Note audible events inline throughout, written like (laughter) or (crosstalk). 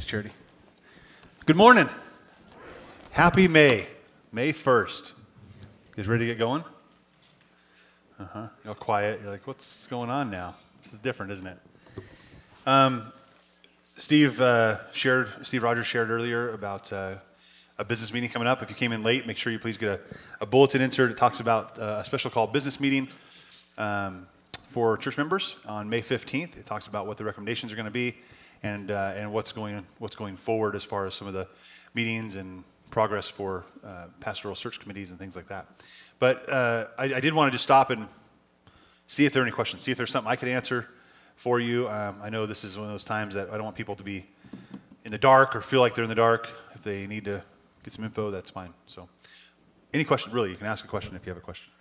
Thanks, Charity. Good morning. Happy May, May 1st. You guys ready to get going? Uh huh. You're all quiet. You're like, what's going on now? This is different, isn't it? Um, Steve uh, shared, Steve Rogers shared earlier about uh, a business meeting coming up. If you came in late, make sure you please get a, a bulletin insert. It talks about uh, a special call business meeting um, for church members on May 15th. It talks about what the recommendations are going to be and, uh, and what's, going, what's going forward as far as some of the meetings and progress for uh, pastoral search committees and things like that. But uh, I, I, did want to just stop and see if there are any questions, see if there's something I could answer for you. Um, I know this is one of those times that I don't want people to be in the dark or feel like they're in the dark. If they need to get some info, that's fine. So, any questions, really, you can ask a question if you have a question.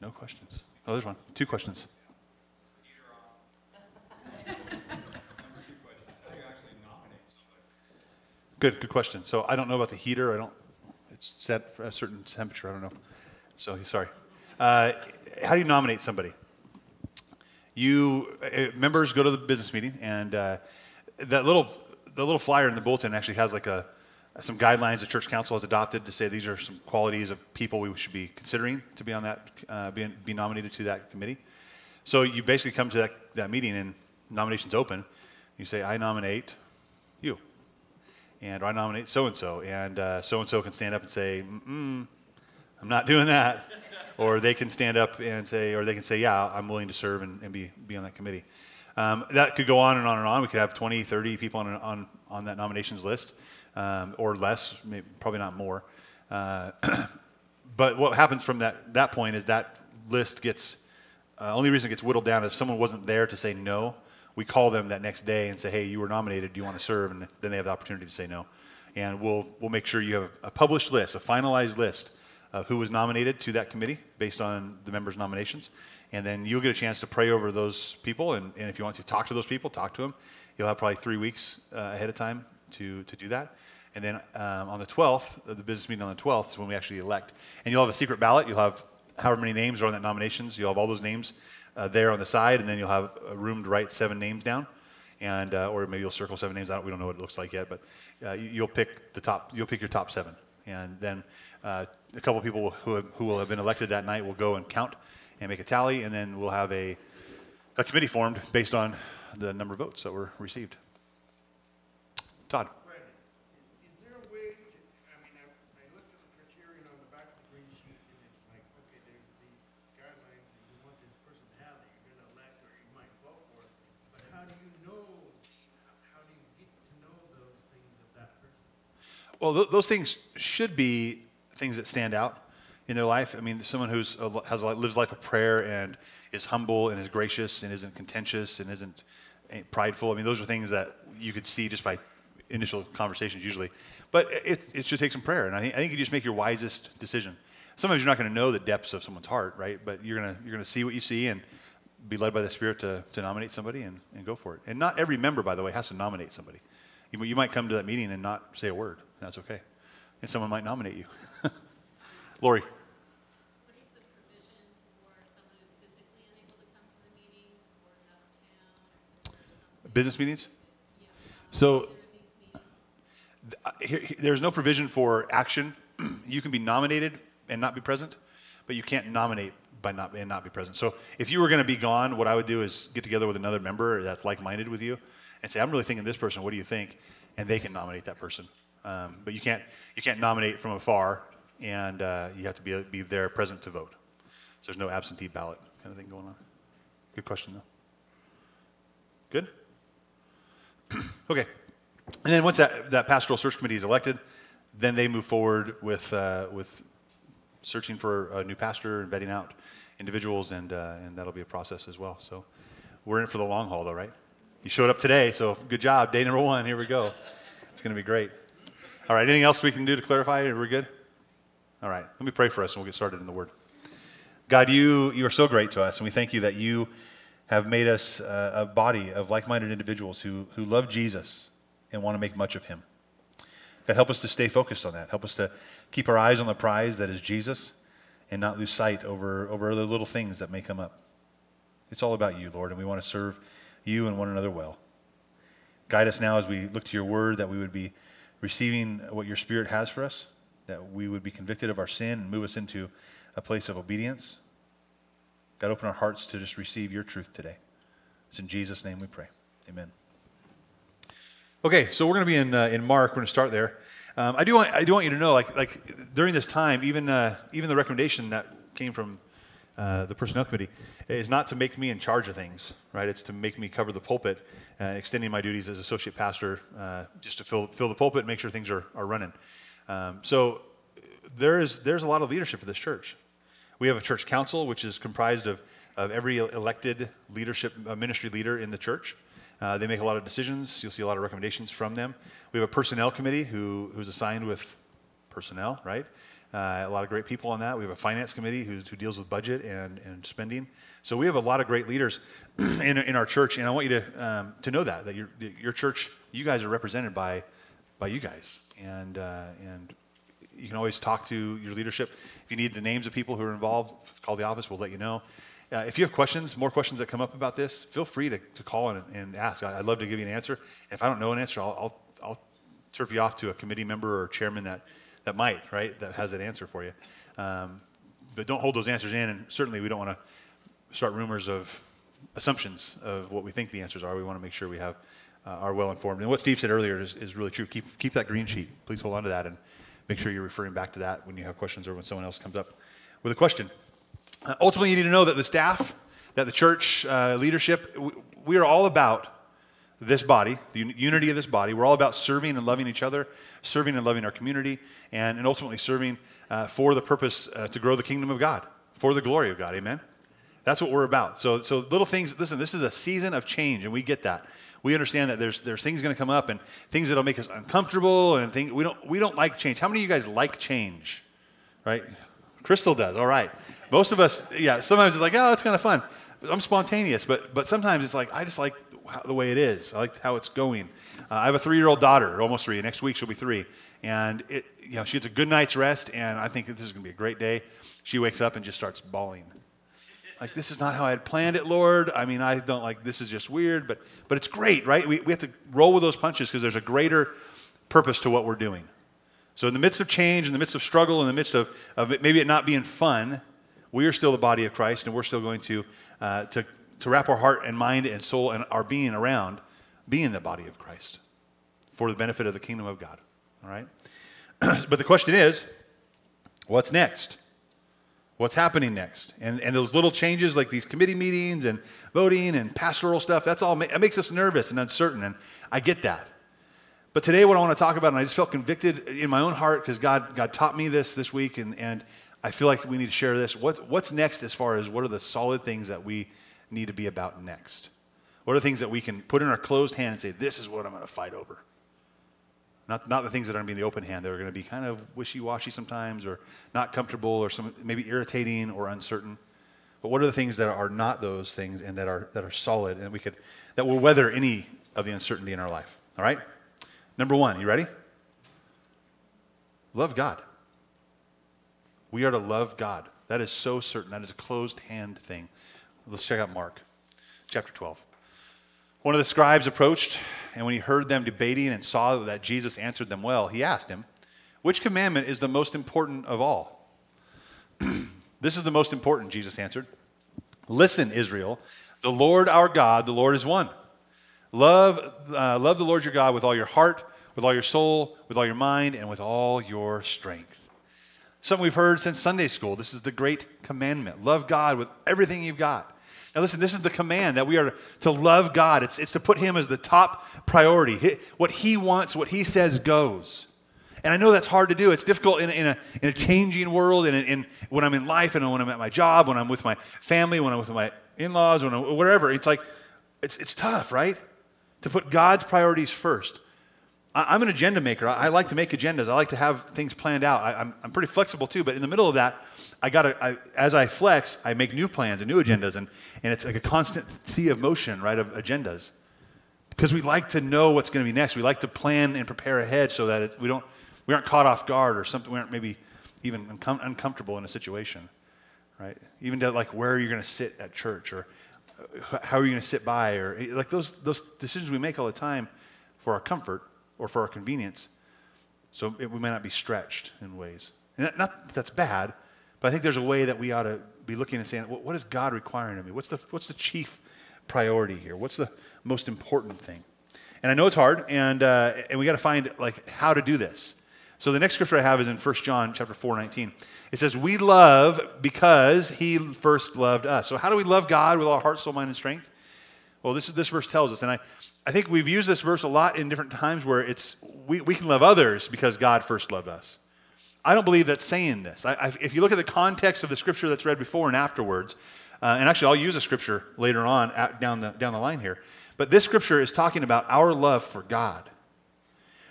No questions. Oh, there's one. Two questions. Good, good question. So I don't know about the heater. I don't. It's set for a certain temperature. I don't know. So sorry. Uh, how do you nominate somebody? You uh, members go to the business meeting, and uh, that little the little flyer in the bulletin actually has like a some guidelines the church council has adopted to say these are some qualities of people we should be considering to be on that uh, be, be nominated to that committee. So you basically come to that, that meeting and nominations open. You say, I nominate and I nominate so and so, and so and so can stand up and say, mm I'm not doing that. (laughs) or they can stand up and say, or they can say, yeah, I'm willing to serve and, and be, be on that committee. Um, that could go on and on and on. We could have 20, 30 people on, on, on that nominations list, um, or less, maybe, probably not more. Uh, (clears throat) but what happens from that, that point is that list gets, uh, only reason it gets whittled down is if someone wasn't there to say no, we call them that next day and say, hey, you were nominated. Do you want to serve? And then they have the opportunity to say no. And we'll, we'll make sure you have a published list, a finalized list of who was nominated to that committee based on the members' nominations. And then you'll get a chance to pray over those people. And, and if you want to talk to those people, talk to them. You'll have probably three weeks uh, ahead of time to, to do that. And then um, on the 12th, uh, the business meeting on the 12th is when we actually elect. And you'll have a secret ballot. You'll have however many names are on that nominations. You'll have all those names uh, there on the side, and then you'll have a room to write seven names down, and uh, or maybe you'll circle seven names. out. we don't know what it looks like yet, but uh, you'll pick the top. You'll pick your top seven, and then uh, a couple people who have, who will have been elected that night will go and count and make a tally, and then we'll have a a committee formed based on the number of votes that were received. Todd. Well, th- those things should be things that stand out in their life. I mean, someone who has a, lives life of prayer and is humble and is gracious and isn't contentious and isn't eh, prideful. I mean, those are things that you could see just by initial conversations usually. But it, it should take some prayer, and I think, I think you just make your wisest decision. Sometimes you're not going to know the depths of someone's heart, right? But you're going to you're to see what you see and be led by the Spirit to, to nominate somebody and, and go for it. And not every member, by the way, has to nominate somebody. You, you might come to that meeting and not say a word. That's okay. And someone might nominate you. (laughs) Lori. Business meetings? So uh, there's no provision for action. (clears throat) you can be nominated and not be present, but you can't nominate by not and not be present. So if you were going to be gone, what I would do is get together with another member that's like-minded with you, and say, "I'm really thinking this person. What do you think?" And they can nominate that person. Um, but you can't, you can't nominate from afar, and uh, you have to be, be there present to vote. So there's no absentee ballot kind of thing going on. Good question, though. Good? (clears throat) okay. And then once that, that pastoral search committee is elected, then they move forward with, uh, with searching for a new pastor and vetting out individuals, and, uh, and that'll be a process as well. So we're in it for the long haul, though, right? You showed up today, so good job. Day number one, here we go. It's going to be great. All right, anything else we can do to clarify? Are we good? All right, let me pray for us and we'll get started in the Word. God, you, you are so great to us, and we thank you that you have made us uh, a body of like minded individuals who, who love Jesus and want to make much of him. God, help us to stay focused on that. Help us to keep our eyes on the prize that is Jesus and not lose sight over, over the little things that may come up. It's all about you, Lord, and we want to serve you and one another well. Guide us now as we look to your word that we would be receiving what your spirit has for us, that we would be convicted of our sin and move us into a place of obedience. God, open our hearts to just receive your truth today. It's in Jesus' name we pray. Amen. Okay, so we're going to be in, uh, in Mark. We're going to start there. Um, I, do want, I do want you to know, like, like during this time, even, uh, even the recommendation that came from uh, the personnel committee is not to make me in charge of things, right? It's to make me cover the pulpit, uh, extending my duties as associate pastor uh, just to fill, fill the pulpit and make sure things are, are running. Um, so there is, there's a lot of leadership at this church. We have a church council, which is comprised of, of every elected leadership uh, ministry leader in the church. Uh, they make a lot of decisions. You'll see a lot of recommendations from them. We have a personnel committee who, who's assigned with personnel, right? Uh, a lot of great people on that. We have a finance committee who, who deals with budget and, and spending. So we have a lot of great leaders (clears throat) in, in our church, and I want you to, um, to know that, that your, your church, you guys are represented by, by you guys. And, uh, and you can always talk to your leadership. If you need the names of people who are involved, call the office, we'll let you know. Uh, if you have questions, more questions that come up about this, feel free to, to call and, and ask. I, would love to give you an answer. If I don't know an answer, I'll, I'll, I'll turf you off to a committee member or chairman that that might, right, that has that answer for you. Um, but don't hold those answers in, and certainly we don't want to start rumors of assumptions of what we think the answers are. We want to make sure we have uh, are well informed. And what Steve said earlier is, is really true. Keep keep that green sheet. Please hold on to that and make sure you're referring back to that when you have questions or when someone else comes up with a question. Uh, ultimately, you need to know that the staff, that the church uh, leadership, we, we are all about this body, the unity of this body. We're all about serving and loving each other, serving and loving our community, and, and ultimately serving uh, for the purpose uh, to grow the kingdom of God, for the glory of God. Amen? That's what we're about. So, so little things, listen, this is a season of change, and we get that. We understand that there's, there's things going to come up and things that'll make us uncomfortable, and things, we, don't, we don't like change. How many of you guys like change? Right? Crystal does. All right. Most of us, yeah, sometimes it's like, oh, it's kind of fun. I'm spontaneous, but, but sometimes it's like, I just like the way it is. I like how it's going. Uh, I have a three-year-old daughter, almost three. Next week she'll be three, and it, you know, she gets a good night's rest, and I think this is going to be a great day. She wakes up and just starts bawling. Like this is not how I had planned it, Lord. I mean, I don't like this is just weird, but but it's great, right? We we have to roll with those punches because there's a greater purpose to what we're doing. So in the midst of change, in the midst of struggle, in the midst of, of it, maybe it not being fun, we are still the body of Christ, and we're still going to uh, to to wrap our heart and mind and soul and our being around being the body of Christ for the benefit of the kingdom of God. All right? (clears throat) but the question is, what's next? What's happening next? And, and those little changes like these committee meetings and voting and pastoral stuff, that's all, it makes us nervous and uncertain. And I get that. But today, what I want to talk about, and I just felt convicted in my own heart because God, God taught me this this week, and, and I feel like we need to share this. What, what's next as far as what are the solid things that we need to be about next? What are the things that we can put in our closed hand and say, this is what I'm going to fight over? Not, not the things that are going to be in the open hand. They're going to be kind of wishy washy sometimes or not comfortable or some, maybe irritating or uncertain. But what are the things that are not those things and that are, that are solid and we could, that will weather any of the uncertainty in our life? All right? Number one, you ready? Love God. We are to love God. That is so certain. That is a closed hand thing. Let's check out Mark chapter 12. One of the scribes approached, and when he heard them debating and saw that Jesus answered them well, he asked him, Which commandment is the most important of all? (clears throat) this is the most important, Jesus answered. Listen, Israel, the Lord our God, the Lord is one. Love, uh, love the Lord your God with all your heart, with all your soul, with all your mind, and with all your strength. Something we've heard since Sunday school. This is the great commandment. Love God with everything you've got. Now, listen, this is the command that we are to love God. It's, it's to put Him as the top priority. What He wants, what He says goes. And I know that's hard to do. It's difficult in, in, a, in a changing world, in, in, when I'm in life, and when I'm at my job, when I'm with my family, when I'm with my in laws, I'm, whatever. It's like, it's, it's tough, right? To put God's priorities first. I, am an agenda maker. I, I, like to make agendas. I like to have things planned out. I, I'm, I'm pretty flexible too, but in the middle of that, I got to, as I flex, I make new plans and new agendas, and, and it's like a constant sea of motion, right, of agendas. Because we like to know what's going to be next. We like to plan and prepare ahead so that it, we, don't, we aren't caught off guard or something, we aren't maybe even uncom- uncomfortable in a situation, right? Even to like where you're going to sit at church or uh, how are you going to sit by or like those, those decisions we make all the time for our comfort or for our convenience. So it, we may not be stretched in ways. And that, not that that's bad, but I think there's a way that we ought to be looking and saying, what is God requiring of me? What's the, what's the chief priority here? What's the most important thing? And I know it's hard, and, uh, and we got to find like how to do this. So the next scripture I have is in 1 John chapter 4, 19. It says, We love because he first loved us. So how do we love God with our heart, soul, mind, and strength? Well, this is this verse tells us, and I, I think we've used this verse a lot in different times where it's we, we can love others because God first loved us. I don't believe that's saying this. I, I, if you look at the context of the scripture that's read before and afterwards, uh, and actually I'll use a scripture later on at, down, the, down the line here, but this scripture is talking about our love for God.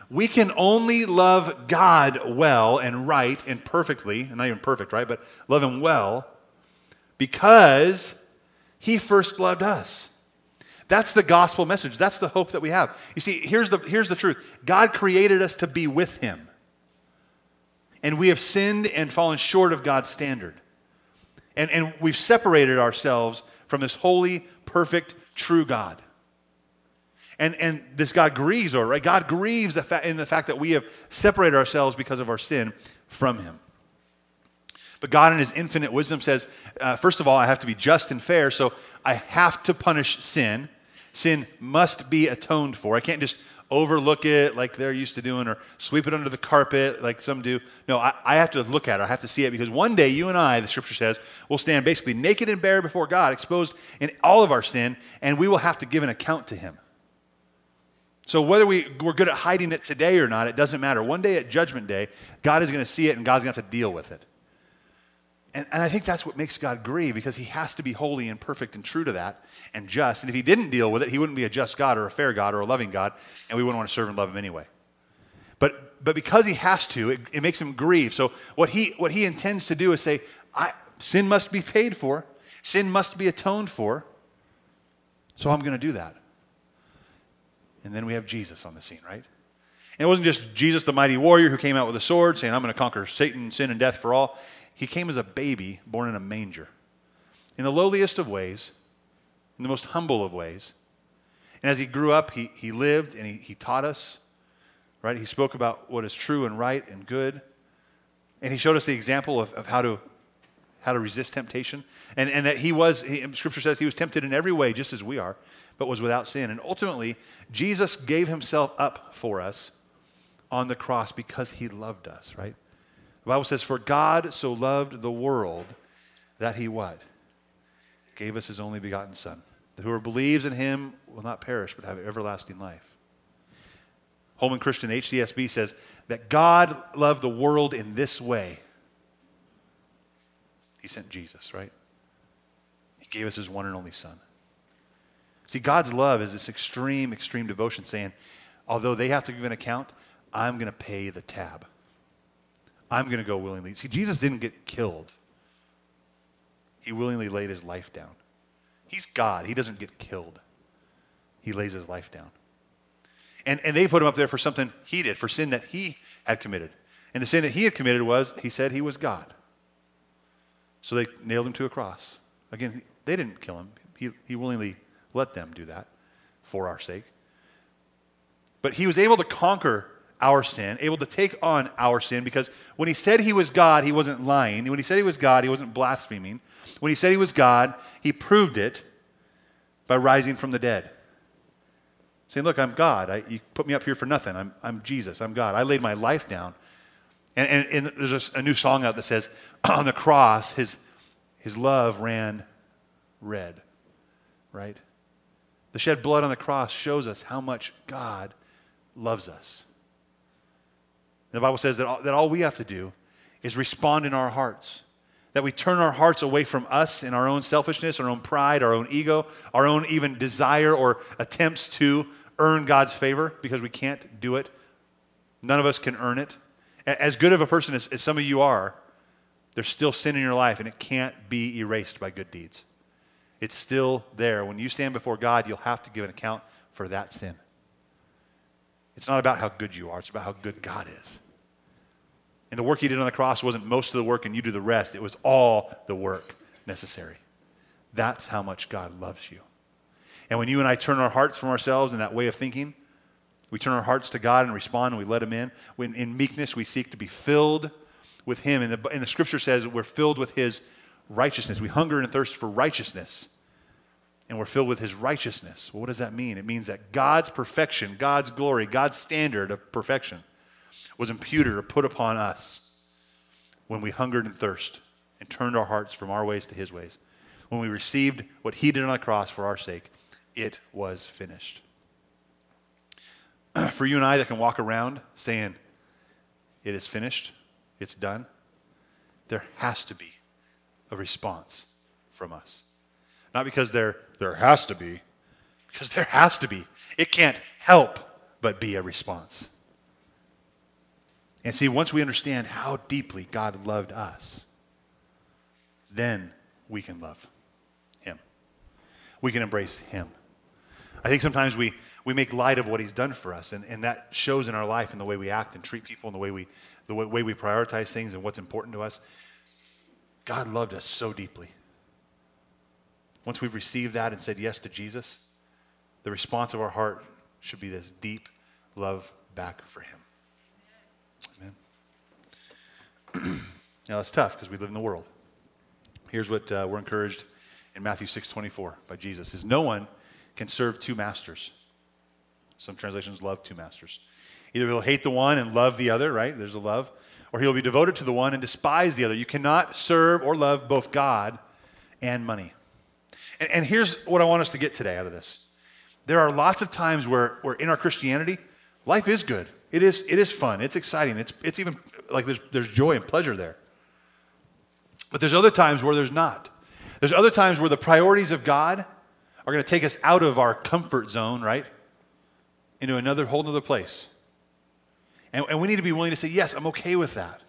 We can only love God well and right and perfectly, and not even perfect, right? But love Him well because He first loved us. That's the gospel message. That's the hope that we have. You see, here's the, here's the truth God created us to be with Him. And we have sinned and fallen short of God's standard. And, and we've separated ourselves from this holy, perfect, true God. And, and this God grieves over, right? God grieves in the fact that we have separated ourselves because of our sin from Him. But God, in His infinite wisdom, says, uh, first of all, I have to be just and fair, so I have to punish sin. Sin must be atoned for. I can't just overlook it like they're used to doing or sweep it under the carpet like some do. No, I, I have to look at it. I have to see it because one day you and I, the scripture says, will stand basically naked and bare before God, exposed in all of our sin, and we will have to give an account to Him. So whether we, we're good at hiding it today or not, it doesn't matter. One day at Judgment Day, God is going to see it and God's going to have to deal with it. And, and I think that's what makes God grieve because he has to be holy and perfect and true to that and just. And if he didn't deal with it, he wouldn't be a just God or a fair God or a loving God, and we wouldn't want to serve and love him anyway. But, but because he has to, it, it makes him grieve. So what he, what he intends to do is say, sin must be paid for, sin must be atoned for, so I'm going to do that. And then we have Jesus on the scene, right? And it wasn't just Jesus, the mighty warrior, who came out with a sword saying, I'm going to conquer Satan, sin, and death for all. He came as a baby born in a manger, in the lowliest of ways, in the most humble of ways. And as he grew up, he, he lived and he, he taught us, right? He spoke about what is true and right and good. And he showed us the example of, of how, to, how to resist temptation. And, and that he was, he, Scripture says, he was tempted in every way, just as we are but was without sin. And ultimately, Jesus gave himself up for us on the cross because he loved us, right? The Bible says, For God so loved the world that he what? Gave us his only begotten Son. That whoever believes in him will not perish but have everlasting life. Holman Christian HCSB says that God loved the world in this way. He sent Jesus, right? He gave us his one and only Son. See, God's love is this extreme, extreme devotion saying, although they have to give an account, I'm going to pay the tab. I'm going to go willingly. See, Jesus didn't get killed, he willingly laid his life down. He's God, he doesn't get killed, he lays his life down. And, and they put him up there for something he did, for sin that he had committed. And the sin that he had committed was he said he was God. So they nailed him to a cross. Again, they didn't kill him, he, he willingly let them do that for our sake. But he was able to conquer our sin, able to take on our sin, because when he said he was God, he wasn't lying. When he said he was God, he wasn't blaspheming. When he said he was God, he proved it by rising from the dead. Saying, Look, I'm God. I, you put me up here for nothing. I'm, I'm Jesus. I'm God. I laid my life down. And, and, and there's a, a new song out that says, (clears throat) On the cross, his, his love ran red, right? The shed blood on the cross shows us how much God loves us. The Bible says that all, that all we have to do is respond in our hearts. That we turn our hearts away from us and our own selfishness, our own pride, our own ego, our own even desire or attempts to earn God's favor because we can't do it. None of us can earn it. As good of a person as, as some of you are, there's still sin in your life and it can't be erased by good deeds. It's still there. When you stand before God, you'll have to give an account for that sin. It's not about how good you are, it's about how good God is. And the work he did on the cross wasn't most of the work and you do the rest, it was all the work necessary. That's how much God loves you. And when you and I turn our hearts from ourselves and that way of thinking We turn our hearts to God and respond and we let Him in. When in meekness, we seek to be filled with Him. And the, and the scripture says we're filled with His righteousness. We hunger and thirst for righteousness. And we're filled with His righteousness. Well, what does that mean? It means that God's perfection, God's glory, God's standard of perfection was imputed or put upon us when we hungered and thirst and turned our hearts from our ways to His ways. When we received what He did on the cross for our sake, it was finished. (clears throat) for you and I that can walk around saying, It is finished, it's done, there has to be a response from us. Not because there, there has to be, because there has to be. It can't help but be a response. And see, once we understand how deeply God loved us, then we can love Him. We can embrace Him. I think sometimes we, we make light of what he's done for us, and, and that shows in our life in the way we act and treat people and the way we, the way, way we prioritize things and what's important to us. God loved us so deeply. Once we've received that and said yes to Jesus, the response of our heart should be this deep love back for him. Amen. (clears throat) now, it's tough because we live in the world. Here's what uh, we're encouraged in Matthew 6:24 by Jesus is no one can serve two masters. Some translations love two masters. Either he'll hate the one and love the other, right? There's a love. Or he'll be devoted to the one and despise the other. You cannot serve or love both God and money. And, and here's what I want us to get today out of this. There are lots of times where, where in our Christianity, life is good. It is, it is fun. It's exciting. It's, it's even like there's, there's joy and pleasure there. But there's other times where there's not. There's other times where the priorities of God are going to take us out of our comfort zone, right? Into another whole other place. And, and we need to be willing to say, yes, I'm okay with that.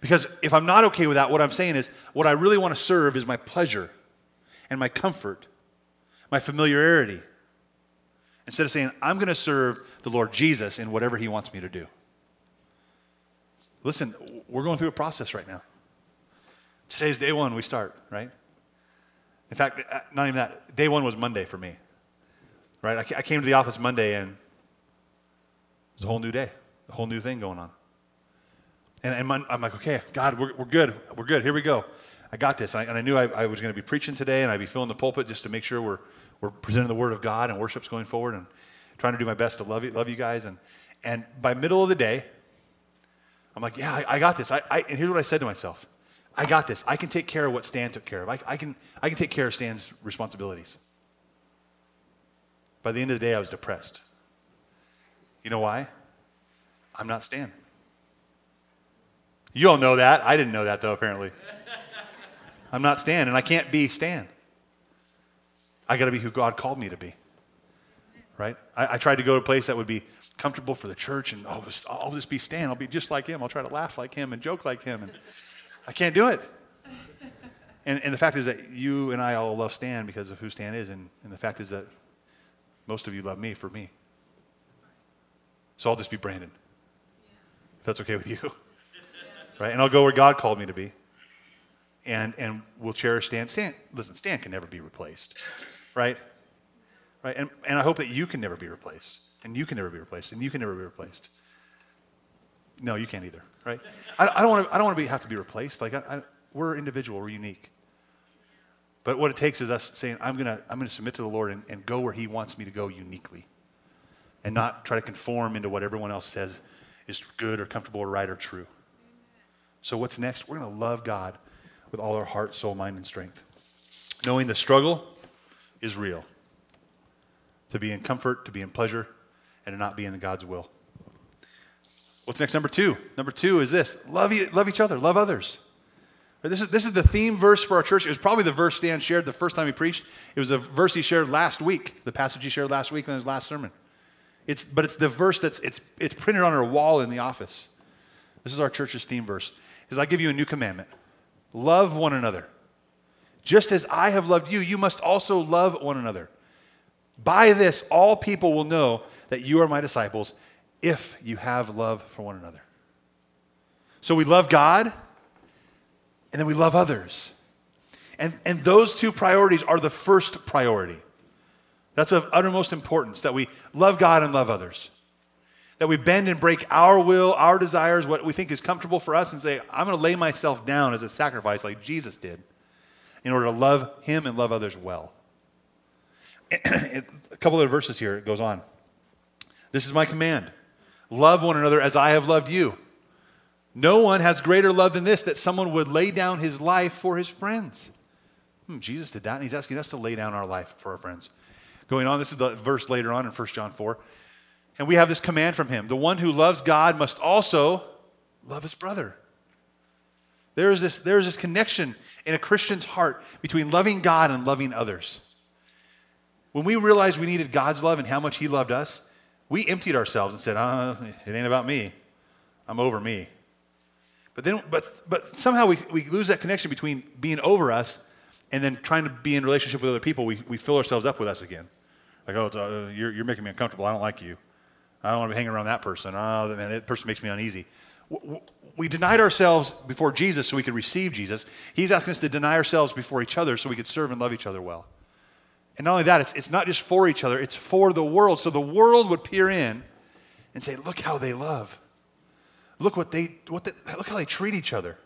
Because if I'm not okay with that, what I'm saying is, what I really want to serve is my pleasure and my comfort, my familiarity. Instead of saying, I'm going to serve the Lord Jesus in whatever he wants me to do. Listen, we're going through a process right now. Today's day one, we start, right? In fact, uh, not even that. Day one was Monday for me. Right? I came to the office Monday and it was a whole new day, a whole new thing going on. And, and I'm like, okay, God, we're, we're good. We're good. Here we go. I got this. And I, and I knew I, I was going to be preaching today and I'd be filling the pulpit just to make sure we're, we're presenting the Word of God and worship's going forward and trying to do my best to love you, love you guys. And, and by middle of the day, I'm like, yeah, I, I got this. I, I, and here's what I said to myself I got this. I can take care of what Stan took care of. I, I, can, I can take care of Stan's responsibilities. By the end of the day, I was depressed. You know why? I'm not Stan. You all know that. I didn't know that, though, apparently. I'm not Stan, and I can't be Stan. I got to be who God called me to be. Right? I, I, tried to go to a place that would be comfortable for the church, and oh, I'll just be Stan. I'll be just like him. I'll try to laugh like him and joke like him. And I can't do it. And, and the fact is that you and I all love Stan because of who Stan is, and, and the fact is that most of you love me for me. So I'll just be Brandon, if that's okay with you. (laughs) right? And I'll go where God called me to be. And, and we'll cherish Stan. Stan, listen, Stan can never be replaced, right? Right? And, and I hope that you can never be replaced, and you can never be replaced, and you can never be replaced. No, you can't either, right? I, I don't want to. I don't want to have to be replaced. Like I, I, we're individual. We're unique. But what it takes is us saying, "I'm gonna. I'm gonna submit to the Lord and, and go where He wants me to go uniquely, and not try to conform into what everyone else says is good or comfortable or right or true." So what's next? We're gonna love God with all our heart, soul, mind, and strength, knowing the struggle is real. To be in comfort, to be in pleasure, and to not be in God's will. What's next? Number two. Number two is this love, love each other, love others. This is, this is the theme verse for our church. It was probably the verse Stan shared the first time he preached. It was a verse he shared last week, the passage he shared last week in his last sermon. It's, but it's the verse that's it's, it's printed on our wall in the office. This is our church's theme verse. Is I give you a new commandment. Love one another. Just as I have loved you, you must also love one another. By this, all people will know that you are my disciples if you have love for one another. So we love God and then we love others. And, and those two priorities are the first priority. That's of uttermost importance that we love God and love others. That we bend and break our will, our desires, what we think is comfortable for us, and say, I'm going to lay myself down as a sacrifice like Jesus did in order to love Him and love others well. (clears throat) a couple of verses here, it goes on. This is my command love one another as I have loved you. No one has greater love than this, that someone would lay down his life for his friends. Hmm, Jesus did that, and he's asking us to lay down our life for our friends. Going on, this is the verse later on in 1 John 4. And we have this command from him the one who loves God must also love his brother. There is this, there is this connection in a Christian's heart between loving God and loving others. When we realized we needed God's love and how much he loved us, we emptied ourselves and said, oh, it ain't about me. I'm over me. But then, but, but somehow we, we lose that connection between being over us and then trying to be in relationship with other people. We, we fill ourselves up with us again. Like, oh, uh, you're, you're making me uncomfortable. I don't like you. I don't want to be hanging around that person. Oh, man, that person makes me uneasy. We denied ourselves before Jesus so we could receive Jesus. He's asking us to deny ourselves before each other so we could serve and love each other well. And not only that, it's, it's not just for each other, it's for the world. So the world would peer in and say, look how they love. Look what they, what they, look how they treat each other.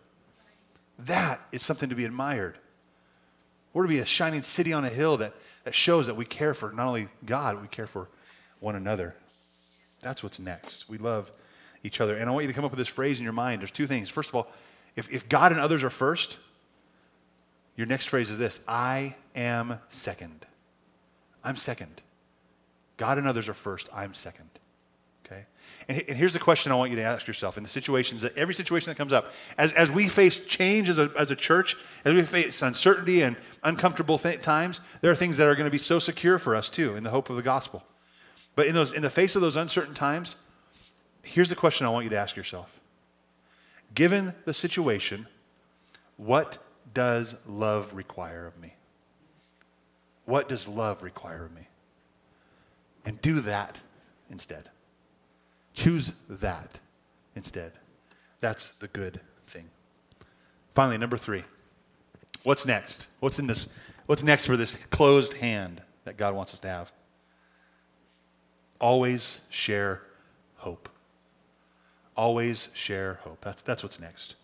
That is something to be admired. We're to be a shining city on a hill that, that shows that we care for not only God, we care for one another. That's what's next. We love each other. And I want you to come up with this phrase in your mind. There's two things. First of all, if, if God and others are first, your next phrase is this I am second. I'm second. God and others are first. I'm second. Okay? And, and, here's the question I want you to ask yourself in the situations, that every situation that comes up. As, as we face change as a, as a church, as we face uncertainty and uncomfortable th- times, there are things that are going to be so secure for us too in the hope of the gospel. But in, those, in the face of those uncertain times, here's the question I want you to ask yourself. Given the situation, what does love require of me? What does love require of me? And do that instead. Choose that instead. That's the good thing. Finally, number three. What's next? What's in this? What's next for this closed hand that God wants us to have? Always share hope. Always share hope. That's, that's what's next.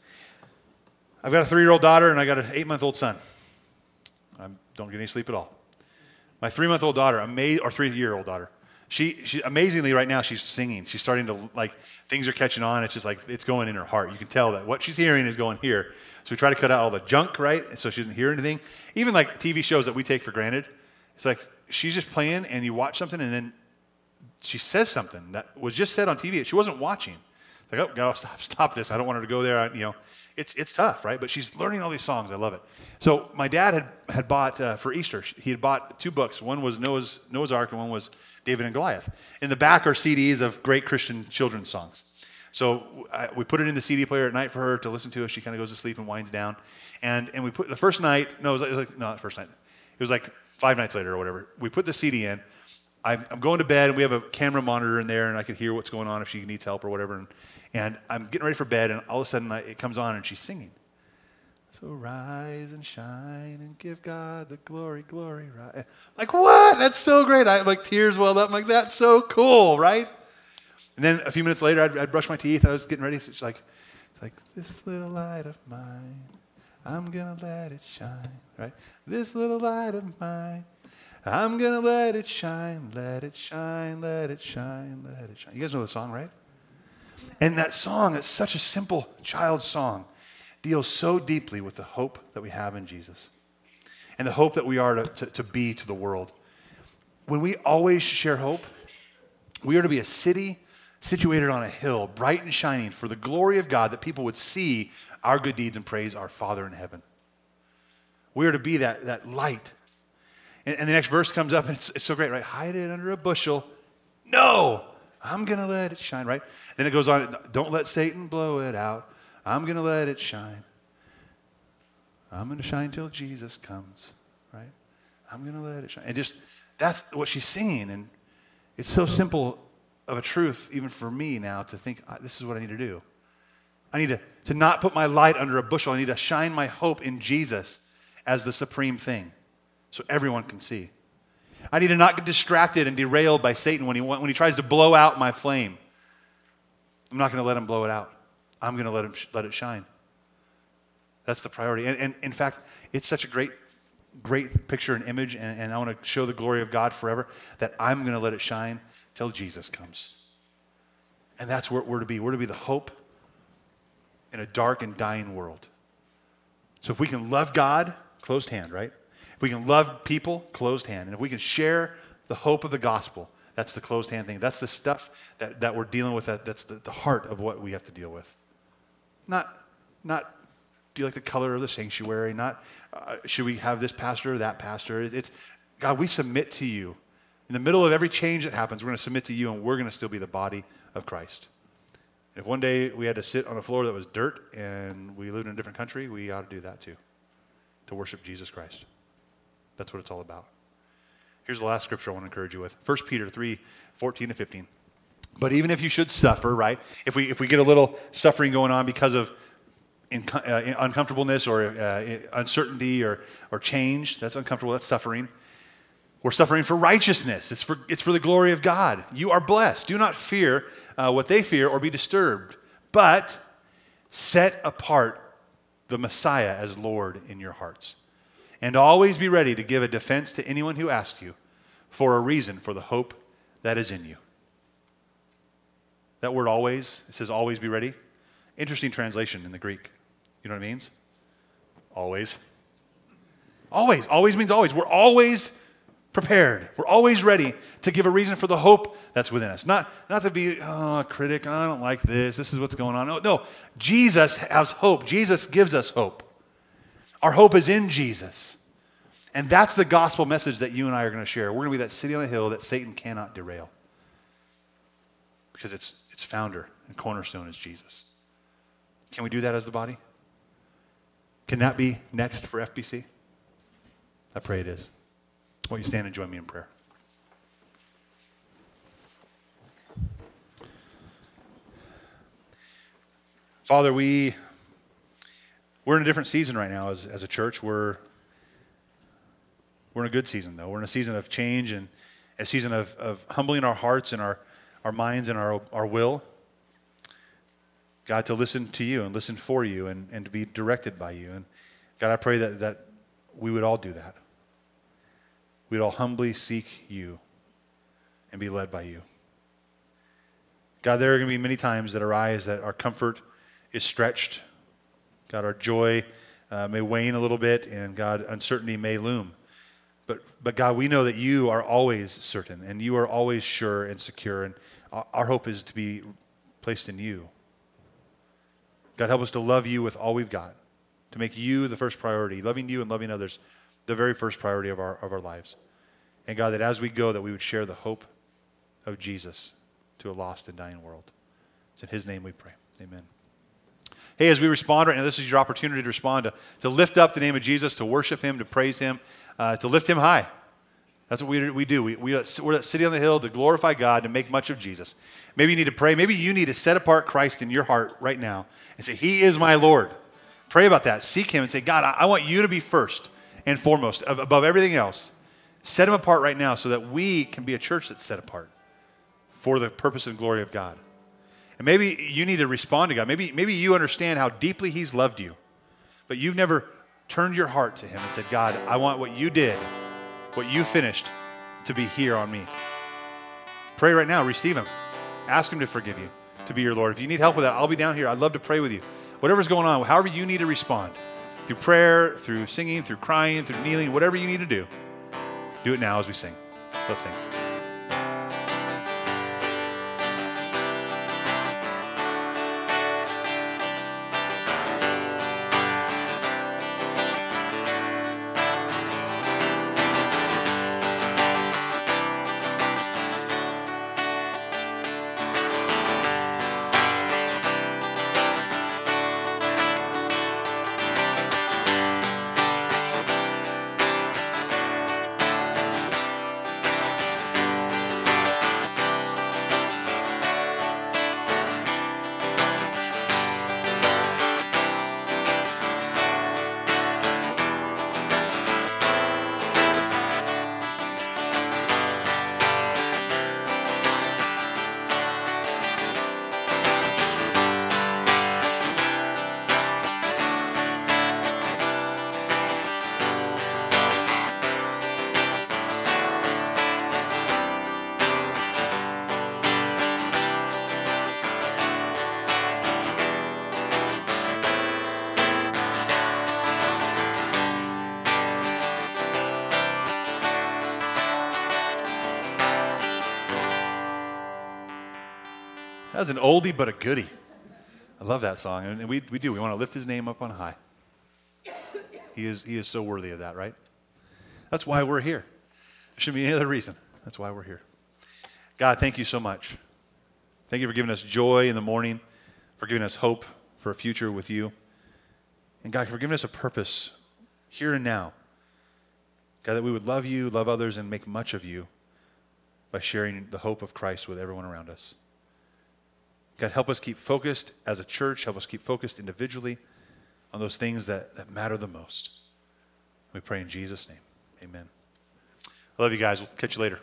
I've got a three year old daughter and I got an eight month old son. I don't get any sleep at all. My three month old daughter, ama- or three year old daughter, she, she amazingly right now she's singing. She's starting to like things are catching on. It's just like it's going in her heart. You can tell that what she's hearing is going here. So we try to cut out all the junk, right? So she doesn't hear anything. Even like TV shows that we take for granted. It's like she's just playing and you watch something and then she says something that was just said on TV. She wasn't watching. Like, oh, God, (laughs) stop, stop this. I don't want her to go there. I, you know, it's, it's tough, right? But she's learning all these songs. I love it. So my dad had, had bought, uh, for Easter, he had bought two books. One was Noah's, Noah's Ark and one was David and Goliath. In the back are CDs of great Christian children's songs. So I, we put it in the CD player at night for her to listen to as she kind of goes to sleep and winds down. And, and we put the first night, no, it was like, it was like no, not the first night. It was like five nights later or whatever. We put the CD in. I'm, I'm going to bed, and we have a camera monitor in there, and I can hear what's going on if she needs help or whatever. And, and I'm getting ready for bed, and all of a sudden I, it comes on, and she's singing. So rise and shine and give God the glory, glory, right? Like, what? That's so great. I like tears welled up. I'm like, that's so cool, right? And then a few minutes later, I'd, I'd brush my teeth. I was getting ready. So she's like, it's like, this little light of mine, I'm going to let it shine, right? This little light of mine, I'm to let it shine, let it shine, let it shine, let it shine. You guys know the song, right? And that song, it's such a simple child song, deals so deeply with the hope that we have in Jesus and the hope that we are to, to, to be to the world. When we always share hope, we are to be a city situated on a hill, bright and shining for the glory of God, that people would see our good deeds and praise our Father in heaven. We are to be that, that light. And, and the next verse comes up, and it's, it's so great, right? Hide it under a bushel. No, I'm going to let it shine, right? Then it goes on, don't let Satan blow it out. I'm going to let it shine. I'm going to shine till Jesus comes, right? I'm going to let it shine. And just, that's what she's singing. And it's so simple of a truth, even for me now, to think this is what I need to do. I need to, to not put my light under a bushel. I need to shine my hope in Jesus as the supreme thing so everyone can see. I need to not get distracted and derailed by Satan when he, when he tries to blow out my flame. I'm not going to let him blow it out. I'm going to let him sh- let it shine. That's the priority. And, and, in fact, it's such a great, great picture and image, and, and I want to show the glory of God forever that I'm going to let it shine till Jesus comes. And that's where we're to be. We're to be the hope in a dark and dying world. So if we can love God, closed hand, right? If we can love people, closed hand. And if we can share the hope of the gospel, that's the closed hand thing. That's the stuff that, that we're dealing with. That, that's the, the heart of what we have to deal with. Not, not do you like the color of the sanctuary? Not uh, should we have this pastor or that pastor? It's God, we submit to you. In the middle of every change that happens, we're going to submit to you and we're going to still be the body of Christ. If one day we had to sit on a floor that was dirt and we lived in a different country, we ought to do that too, to worship Jesus Christ. That's what it's all about. Here's the last scripture I want to encourage you with 1 Peter 3 14 to 15. But even if you should suffer, right? If we, if we get a little suffering going on because of in, uh, uncomfortableness or uh, uncertainty or, or change, that's uncomfortable, that's suffering. We're suffering for righteousness. It's for, it's for the glory of God. You are blessed. Do not fear uh, what they fear or be disturbed, but set apart the Messiah as Lord in your hearts. And always be ready to give a defense to anyone who asks you for a reason for the hope that is in you. That word always, it says always be ready. Interesting translation in the Greek. You know what it means? Always. Always. Always means always. We're always prepared. We're always ready to give a reason for the hope that's within us. Not, not to be oh, a critic, I don't like this, this is what's going on. No, no, Jesus has hope. Jesus gives us hope. Our hope is in Jesus. And that's the gospel message that you and I are going to share. We're going to be that city on a hill that Satan cannot derail. Because its, its founder and cornerstone is Jesus. Can we do that as the body? Can that be next for FBC? I pray it is. Will you stand and join me in prayer? Father, we, we're in a different season right now as, as a church. We're, we're in a good season, though. We're in a season of change and a season of, of humbling our hearts and our, our minds and our, our will. God, to listen to you and listen for you and, and to be directed by you. And God, I pray that, that we would all do that we'd all humbly seek you and be led by you. God, there are going to be many times that arise that our comfort is stretched. God, our joy uh, may wane a little bit, and God, uncertainty may loom. But, but God, we know that you are always certain, and you are always sure and secure, and our hope is to be placed in you. God, help us to love you with all we've got, to make you the first priority, loving you and loving others the very first priority of our, of our lives. And God, that as we go, that we would share the hope of Jesus to a lost and dying world. It's in his name we pray. Amen. Hey, as we respond right now, this is your opportunity to respond, to, to lift up the name of Jesus, to worship him, to praise him, uh, to lift him high. That's what we, we do. We, we, we're that city on the hill to glorify God, to make much of Jesus. Maybe you need to pray. Maybe you need to set apart Christ in your heart right now and say, He is my Lord. Pray about that. Seek Him and say, God, I, I want you to be first and foremost, above everything else. Set him apart right now so that we can be a church that's set apart for the purpose and glory of God. And maybe you need to respond to God. Maybe, maybe you understand how deeply He's loved you, but you've never turned your heart to Him and said, God, I want what you did, what you finished, to be here on me. Pray right now, receive Him. Ask Him to forgive you, to be your Lord. If you need help with that, I'll be down here. I'd love to pray with you. Whatever's going on, however you need to respond through prayer, through singing, through crying, through kneeling, whatever you need to do, do it now as we sing. Let's sing. An oldie but a goodie. I love that song. And we, we do. We want to lift his name up on high. He is, he is so worthy of that, right? That's why we're here. There shouldn't be any other reason. That's why we're here. God, thank you so much. Thank you for giving us joy in the morning, for giving us hope for a future with you. And God, for giving us a purpose here and now. God, that we would love you, love others, and make much of you by sharing the hope of Christ with everyone around us. God, help us keep focused as a church. Help us keep focused individually on those things that, that matter the most. We pray in Jesus' name. Amen. I love you guys. We'll catch you later.